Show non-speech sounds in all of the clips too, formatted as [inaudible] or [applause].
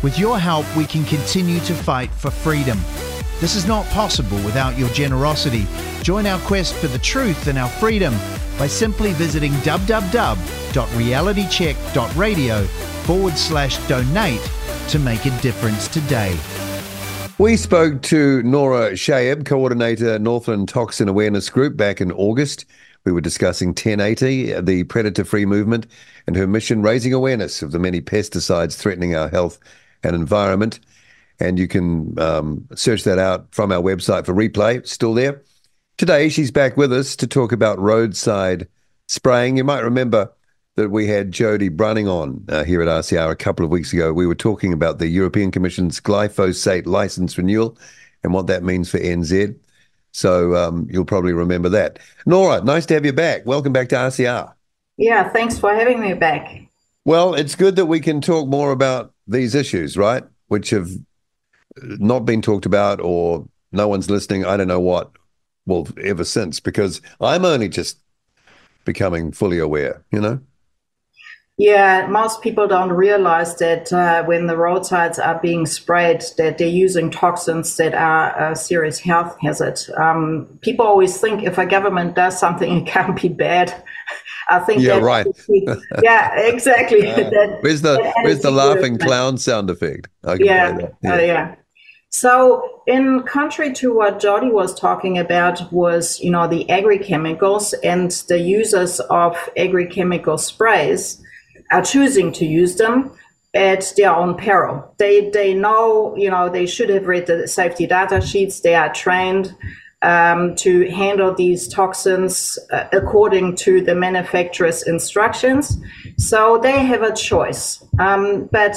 With your help, we can continue to fight for freedom. This is not possible without your generosity. Join our quest for the truth and our freedom by simply visiting www.realitycheck.radio forward slash donate to make a difference today. We spoke to Nora Shayeb, coordinator Northland Toxin Awareness Group, back in August. We were discussing 1080, the predator free movement, and her mission raising awareness of the many pesticides threatening our health and environment. And you can um, search that out from our website for replay, still there. Today, she's back with us to talk about roadside spraying. You might remember that we had Jodie Bruning on uh, here at RCR a couple of weeks ago. We were talking about the European Commission's glyphosate license renewal and what that means for NZ. So um, you'll probably remember that. Nora, nice to have you back. Welcome back to RCR. Yeah, thanks for having me back. Well, it's good that we can talk more about these issues, right? Which have not been talked about or no one's listening. I don't know what, well, ever since, because I'm only just becoming fully aware, you know? Yeah, most people don't realize that uh, when the roadsides are being sprayed, that they're using toxins that are a serious health hazard. Um, people always think if a government does something, [laughs] it can't be bad. I think. Yeah, right. yeah, exactly. [laughs] Uh, [laughs] that, where's the Where's the laughing clown sound effect? yeah, yeah. Uh, yeah. So, in contrary to what Jodie was talking about, was you know the agri-chemicals and the users of agri-chemical sprays are choosing to use them at their own peril. They they know you know they should have read the safety data sheets. They are trained um, to handle these toxins uh, according to the manufacturer's instructions. So they have a choice. Um, but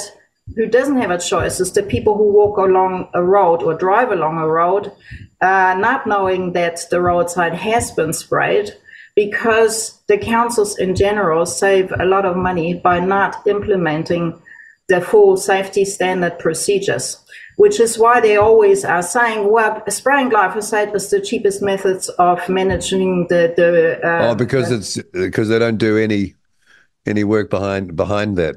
who doesn't have a choice is the people who walk along a road or drive along a road, uh, not knowing that the roadside has been sprayed because the councils in general save a lot of money by not implementing the full safety standard procedures, which is why they always are saying, well, spraying glyphosate is the cheapest methods of managing the. the uh, oh, because it's because they don't do any any work behind behind that.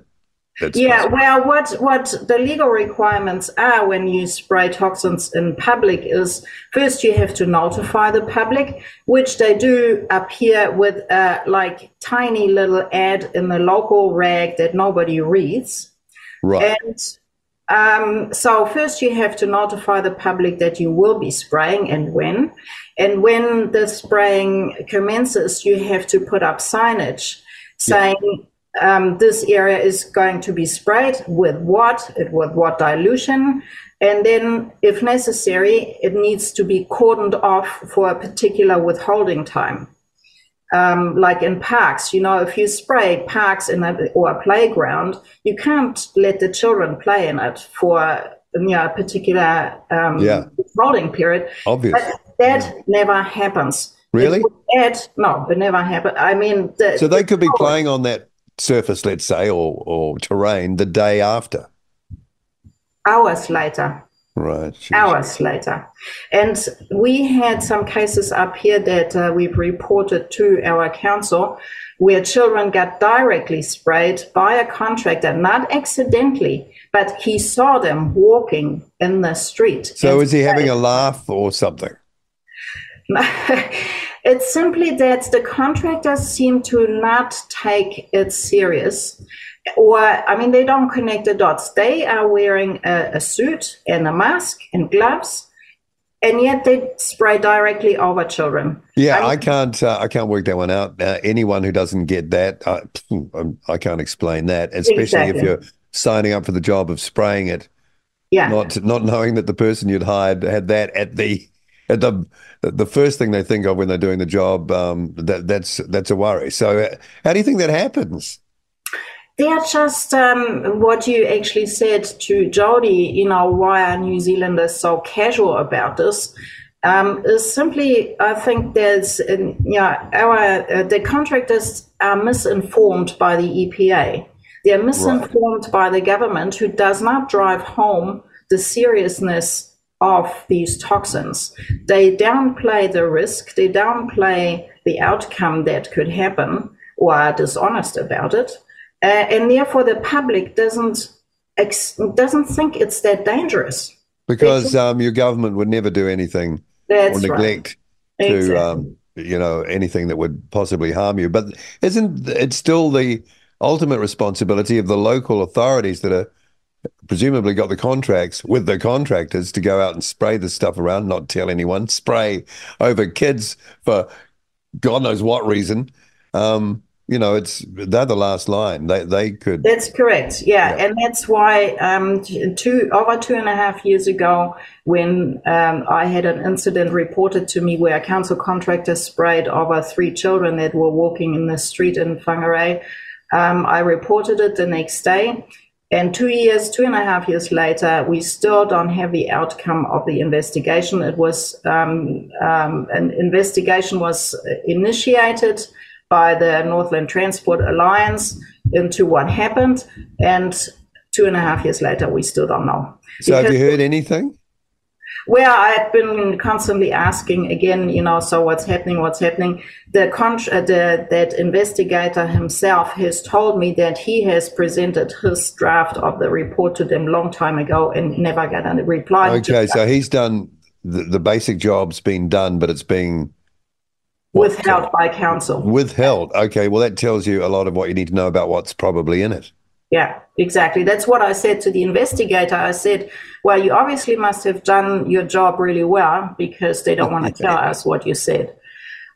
That's yeah, well, what what the legal requirements are when you spray toxins in public is first you have to notify the public, which they do appear with a like tiny little ad in the local rag that nobody reads. Right. And um, so first you have to notify the public that you will be spraying and when. And when the spraying commences, you have to put up signage saying. Yeah um, this area is going to be sprayed with what, with what dilution, and then, if necessary, it needs to be cordoned off for a particular withholding time. Um, like in parks, you know, if you spray parks in a, or a playground, you can't let the children play in it for you know, a particular um, yeah. rolling period. Obvious. But that yeah. never happens. Really? That, no, it never happened. I mean, the, so they could be playing on that surface, let's say, or, or terrain the day after? Hours later. Right. Geez. Hours later. And we had some cases up here that uh, we've reported to our council where children got directly sprayed by a contractor, not accidentally, but he saw them walking in the street. So is he having a laugh or something? [laughs] It's simply that the contractors seem to not take it serious. Or, I mean, they don't connect the dots. They are wearing a, a suit and a mask and gloves, and yet they spray directly over children. Yeah, I, mean, I can't. Uh, I can't work that one out. Uh, anyone who doesn't get that, uh, [sniffs] I can't explain that. Especially exactly. if you're signing up for the job of spraying it. Yeah. Not not knowing that the person you'd hired had that at the at the the first thing they think of when they're doing the job um, that that's that's a worry. So, uh, how do you think that happens? They are just um, what you actually said to Jodie. You know why are New Zealanders so casual about this? Um, is simply I think there's um, yeah our uh, the contractors are misinformed by the EPA. They are misinformed right. by the government, who does not drive home the seriousness of these toxins. They downplay the risk, they downplay the outcome that could happen, or are dishonest about it. Uh, and therefore, the public doesn't ex- doesn't think it's that dangerous. Because um, your government would never do anything That's or neglect right. to, Exactly. um, you know, anything that would possibly harm you. But isn't it still the ultimate responsibility of the local authorities that are presumably got the contracts with the contractors to go out and spray this stuff around, not tell anyone, spray over kids for God knows what reason. Um, you know, it's they're the last line. They they could That's correct. Yeah, Yeah. and that's why um, two over two and a half years ago, when um, I had an incident reported to me where a council contractor sprayed over three children that were walking in the street in Whangarei, um, I reported it the next day. And two years, two and a half years later, we still don't have the outcome of the investigation. It was um, um, an investigation was initiated by the Northland Transport Alliance into what happened, and two and a half years later, we still don't know. So have you heard anything? where I've been constantly asking again, you know, so what's happening? What's happening? The, con- uh, the that investigator himself has told me that he has presented his draft of the report to them long time ago and never got a reply. Okay, so he's done the, the basic job's been done, but it's being withheld by council. withheld. Okay, well that tells you a lot of what you need to know about what's probably in it. Yeah, exactly. That's what I said to the investigator. I said, well, you obviously must have done your job really well because they don't want to tell us what you said.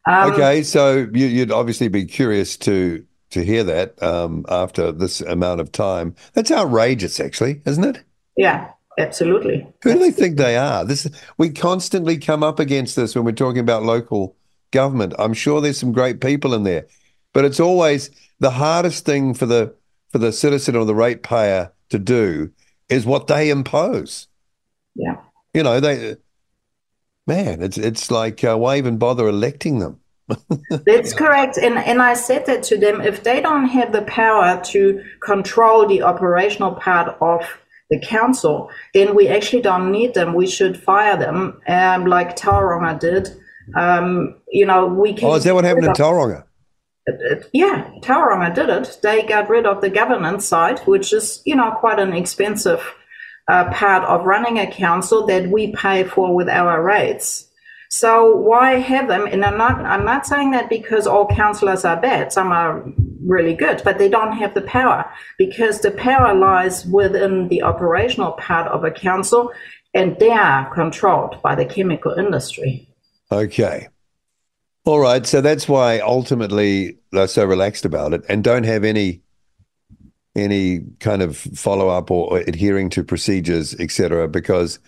Um, okay, so you, you'd obviously be curious to to hear that um, after this amount of time. That's outrageous, actually, isn't it? Yeah, absolutely. Who do they think they are? This we constantly come up against this when we're talking about local government. I'm sure there's some great people in there, but it's always the hardest thing for the for the citizen or the ratepayer to do is what they impose. Yeah. You know, they man, it's it's like uh, why even bother electing them? [laughs] That's correct. And, and I said that to them if they don't have the power to control the operational part of the council, then we actually don't need them. We should fire them, um, like Tauranga did. Um, you know, we can. Oh, is that what happened in Tauranga? Yeah, Tauranga did it. They got rid of the governance side, which is, you know, quite an expensive uh, part of running a council that we pay for with our rates. So why have them? And I'm not, I'm not saying that because all councillors are bad. Some are really good, but they don't have the power because the power lies within the operational part of a council and they are controlled by the chemical industry. Okay. All right. So that's why ultimately they're so relaxed about it and don't have any any kind of follow up or adhering to procedures, etc., because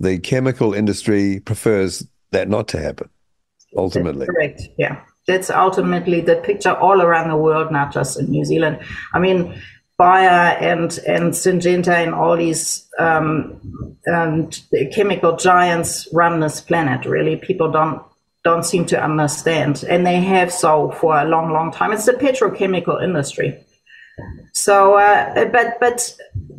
the chemical industry prefers that not to happen. Ultimately, Correct. Yeah. That's ultimately the picture all around the world, not just in New Zealand. I mean, Bayer and and Syngenta and all these um, um, chemical giants run this planet. Really, people don't don't seem to understand, and they have so for a long, long time. It's the petrochemical industry. So, uh, but but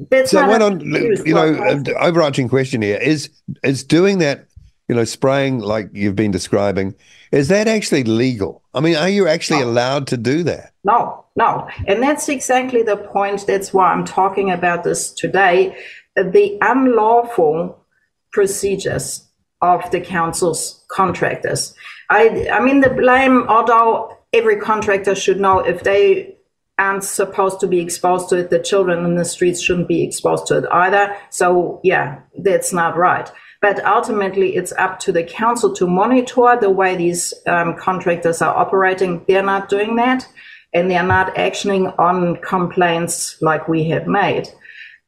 that's so not why don't you know? Overarching question here is is doing that. You know, spraying like you've been describing, is that actually legal? I mean, are you actually allowed to do that? No, no. And that's exactly the point. That's why I'm talking about this today. The unlawful procedures of the council's contractors. I, I mean, the blame, although every contractor should know if they aren't supposed to be exposed to it, the children in the streets shouldn't be exposed to it either. So, yeah, that's not right. But ultimately, it's up to the council to monitor the way these um, contractors are operating. They're not doing that, and they're not actioning on complaints like we have made.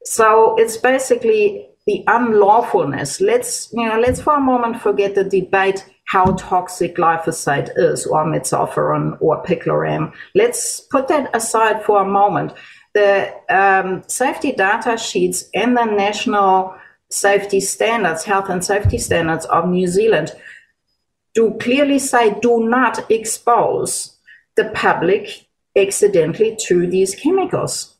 So it's basically the unlawfulness. Let's you know, let's for a moment forget the debate how toxic glyphosate is, or metsulfuron, or picloram. Let's put that aside for a moment. The um, safety data sheets and the national safety standards, health and safety standards of New Zealand do clearly say do not expose the public accidentally to these chemicals.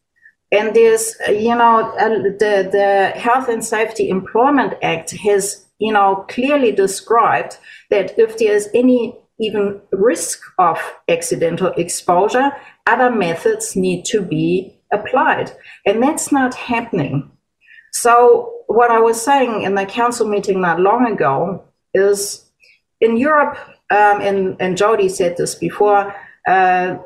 And there's, you know, the, the Health and Safety Employment Act has, you know, clearly described that if there's any even risk of accidental exposure, other methods need to be applied. And that's not happening. So what I was saying in the council meeting not long ago is in Europe, um, and, and Jodie said this before, uh,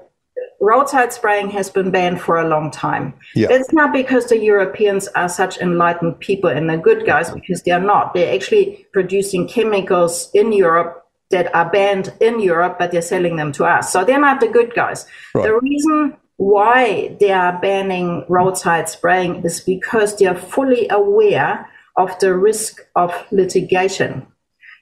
roadside spraying has been banned for a long time. Yeah. It's not because the Europeans are such enlightened people and they're good guys, because they're not. They're actually producing chemicals in Europe that are banned in Europe, but they're selling them to us. So they're not the good guys. Right. The reason why they are banning roadside spraying is because they are fully aware of the risk of litigation.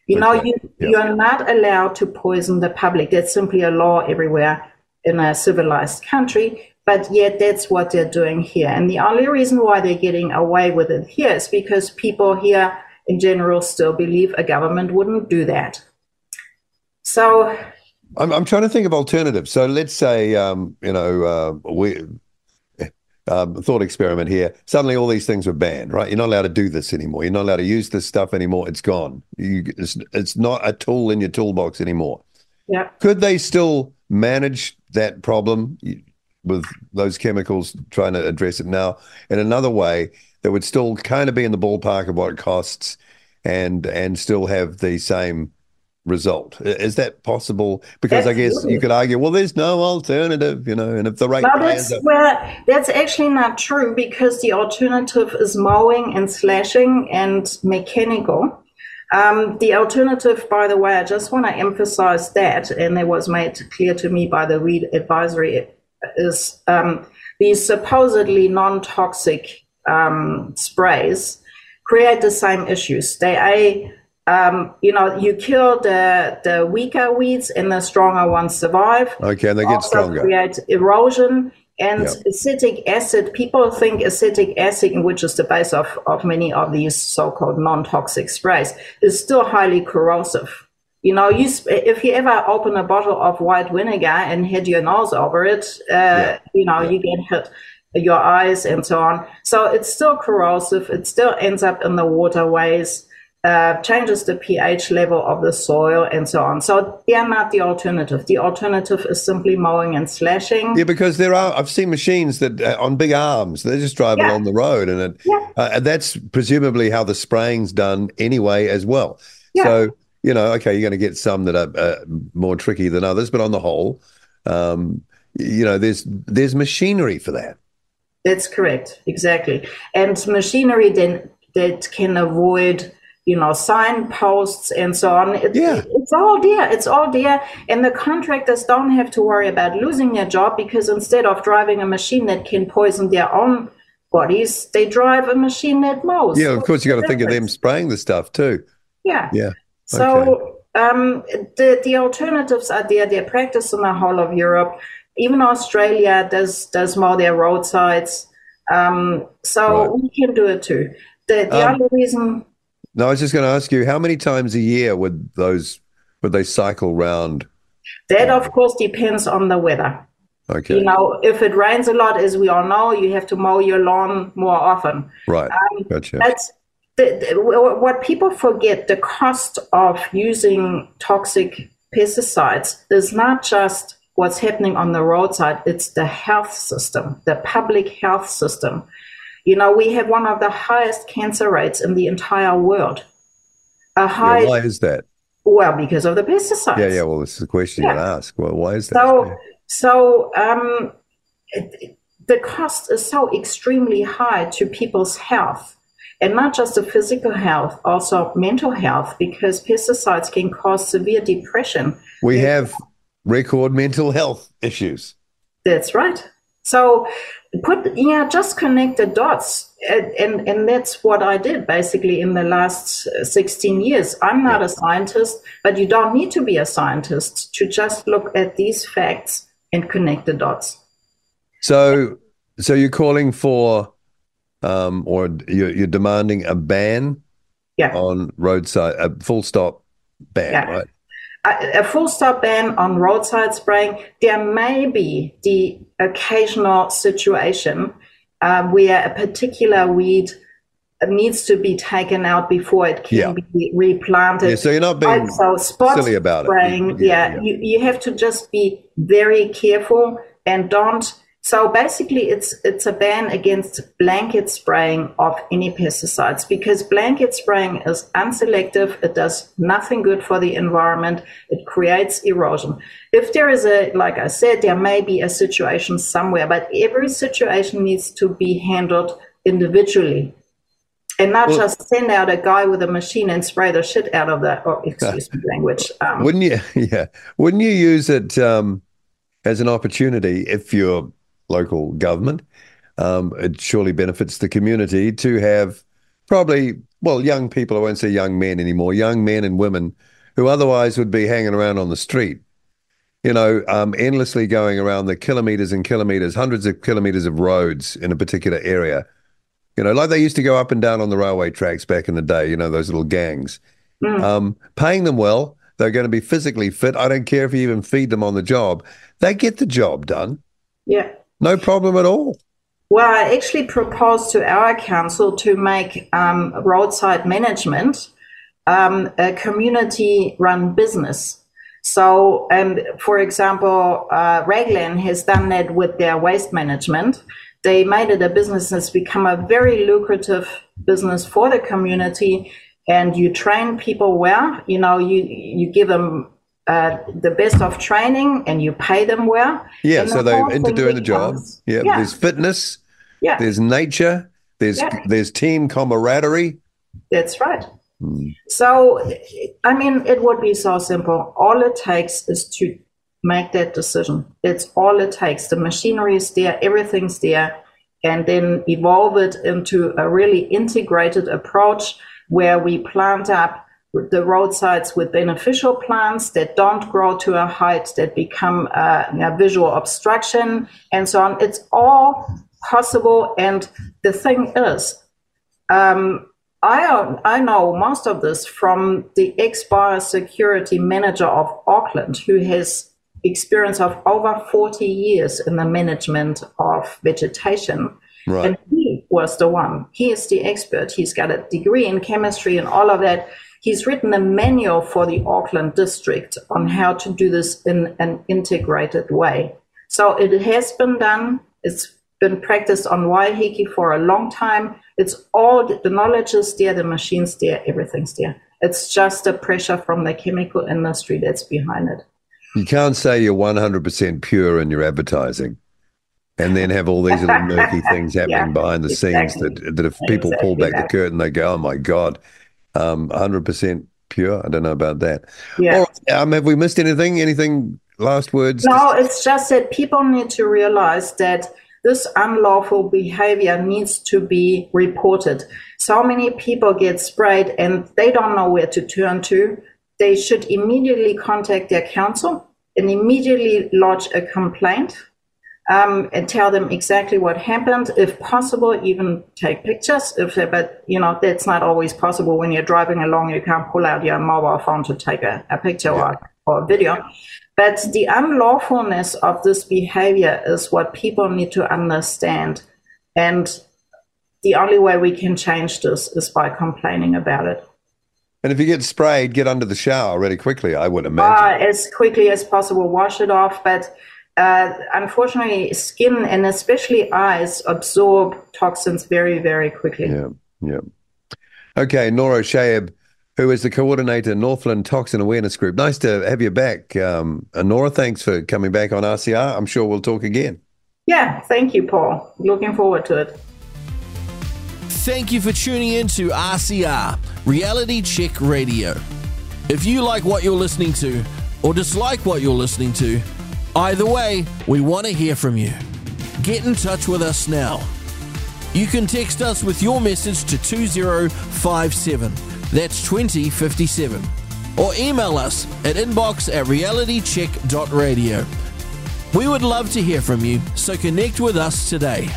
You know, you, Yeah. you are not allowed to poison the public. That's simply a law everywhere in a civilized country. But yet, that's what they're doing here. And the only reason why they're getting away with it here is because people here in general still believe a government wouldn't do that. So, I'm, I'm trying to think of alternatives. So let's say, um, you know, uh, we um, thought experiment here. Suddenly, all these things are banned, right? You're not allowed to do this anymore. You're not allowed to use this stuff anymore. It's gone. You, it's, it's not a tool in your toolbox anymore. yeah. Could they still manage that problem with those chemicals, trying to address it now in another way that would still kind of be in the ballpark of what it costs, and and still have the same result? Is that possible? Because I guess you could argue, well, there's no alternative, you know, and if the right. Players that's are- well, that's actually not true because the alternative is mowing and slashing and mechanical. Um, the alternative, by the way, I just want to emphasize that, and it was made clear to me by the Reed advisory, is um, these supposedly non-toxic um, sprays create the same issues. They a um, you know, you kill the the weaker weeds and the stronger ones survive okay, and they get also stronger. create erosion and Yeah. acetic acid. People think acetic acid, which is the base of, of many of these so-called non-toxic sprays, is still highly corrosive. You know, you sp- if you ever open a bottle of white vinegar and hit your nose over it, uh, you know, you get hit your eyes and so on. So it's still corrosive. It still ends up in the waterways uh, changes the pH level of the soil and so on. So they are not the alternative. The alternative is simply mowing and slashing. Yeah, because there are. I've seen machines that uh, on big arms they just drive Yeah. along the road, and it, Yeah. uh, that's presumably how the spraying's done anyway as well. Yeah. So you know, okay, you're going to get some that are uh, more tricky than others, but on the whole, um, you know, there's there's machinery for that. That's correct, exactly. And machinery then that can avoid, you know, signposts and so on. It, Yeah. It's all there. It's all there. And the contractors don't have to worry about losing their job because instead of driving a machine that can poison their own bodies, they drive a machine that mows. Yeah, of course, you got to think of them spraying the stuff too. Yeah. Yeah. So um, the the alternatives are there. They're practiced in the whole of Europe. Even Australia does does mow their roadsides. Um, so Right. we can do it too. The the Um, only reason No, I was just going to ask you, how many times a year would those would they cycle round? that of course depends on the weather. Okay, You know, if it rains a lot, as we all know, you have to mow your lawn more often. right, um, gotcha. That's the, the, what people forget. The cost of using toxic pesticides is not just what's happening on the roadside; it's the health system, the public health system. You know, we have one of the highest cancer rates in the entire world. A high, Yeah, why is that? well, because of the pesticides. Yeah, yeah. Well, this is a question you Yeah. to ask. Well, why is that? So, so um, it- the cost is so extremely high to people's health, and not just the physical health, also mental health, because pesticides can cause severe depression. we have record mental health issues. That's right. So, put yeah, just connect the dots, and and, and that's what I did basically in the last uh, sixteen years. I'm not a scientist, but you don't need to be a scientist to just look at these facts and connect the dots. So, so you're calling for, um, or you're, you're demanding a ban Yeah. on roadside, a full stop ban, Yeah. right? A, full stop ban on roadside spraying. There may be the occasional situation uh, where a particular weed needs to be taken out before it can Yeah. be replanted. Yeah, so you're not being also, spot silly about it. spraying. Yeah, Yeah, yeah. You, you have to just be very careful and don't So basically, it's it's a ban against blanket spraying of any pesticides because blanket spraying is unselective. It does nothing good for the environment. It creates erosion. If there is a, like I said, there may be a situation somewhere, but every situation needs to be handled individually and not well, just send out a guy with a machine and spray the shit out of that. Or excuse me, language. Um, wouldn't you? [laughs] Yeah, wouldn't you use it um, as an opportunity if you're local government. Um, it surely benefits the community to have probably, well, young people, I won't say young men anymore, young men and women who otherwise would be hanging around on the street, you know, um, endlessly going around the kilometers and kilometers, hundreds of kilometers of roads in a particular area. You know, like they used to go up and down on the railway tracks back in the day, you know, those little gangs. Mm. Um, paying them well, they're going to be physically fit. I don't care if you even feed them on the job. They get the job done. Yeah. No problem at all. Well, I actually proposed to our council to make um, roadside management um, a community run business. So, um, for example, uh, Raglan has done that with their waste management. They made it a business that's become a very lucrative business for the community. And you train people well. You know, you you give them uh, the best of training and you pay them well. Yeah, so they're into doing the job. Yeah, yeah, there's fitness. Yeah, there's nature. There's yeah. there's team camaraderie. That's right. Mm. So, I mean, it would be so simple. All it takes is to make that decision. It's all it takes. The machinery is there, everything's there, and then evolve it into a really integrated approach where we plant up the roadsides with beneficial plants that don't grow to a height that become uh, a visual obstruction and so on. It's all possible. And the thing is, um, I, I know most of this from the ex biosecurity manager of Auckland, who has experience of over 40 years in the management of vegetation. Right. And he was the one. He is the expert. He's got a degree in chemistry and all of that. He's written a manual for the Auckland district on how to do this in an integrated way. So it has been done. It's been practiced on Waiheke for a long time. It's all the knowledge is there, the machines there, everything's there. It's just the pressure from the chemical industry that's behind it. You can't say you're 100% pure in your advertising and then have all these little murky [laughs] things happening yeah, behind the exactly. scenes that, that if people exactly pull back that. the curtain, they go, oh my God, um, 100% pure. I don't know about that. Yeah. Right, um, have we missed anything? Anything? Last words? No, it's just that people need to realize that this unlawful behavior needs to be reported. So many people get sprayed and they don't know where to turn to. They should immediately contact their council and immediately lodge a complaint um, and tell them exactly what happened. If possible, even take pictures. If but you know that's not always possible when you're driving along. You can't pull out your mobile phone to take a, a picture or, or a video. But the unlawfulness of this behavior is what people need to understand, and the only way we can change this is by complaining about it. And if you get sprayed, get under the shower really quickly. I would imagine uh, as quickly as possible. Wash it off, but uh, unfortunately, skin and especially eyes absorb toxins very, very quickly. Yeah, yeah. Okay, Nora Shayeb, who is the coordinator, Northland Toxin Awareness Group. Nice to have you back. Um, Nora, thanks for coming back on RCR. I'm sure we'll talk again. Yeah, thank you, Paul. Looking forward to it. Thank you for tuning in to RCR, Reality Check Radio. If you like what you're listening to or dislike what you're listening to, Either way, we want to hear from you. Get in touch with us now. You can text us with your message to 2057, that's 2057, or email us at inbox at realitycheck.radio. We would love to hear from you, so connect with us today.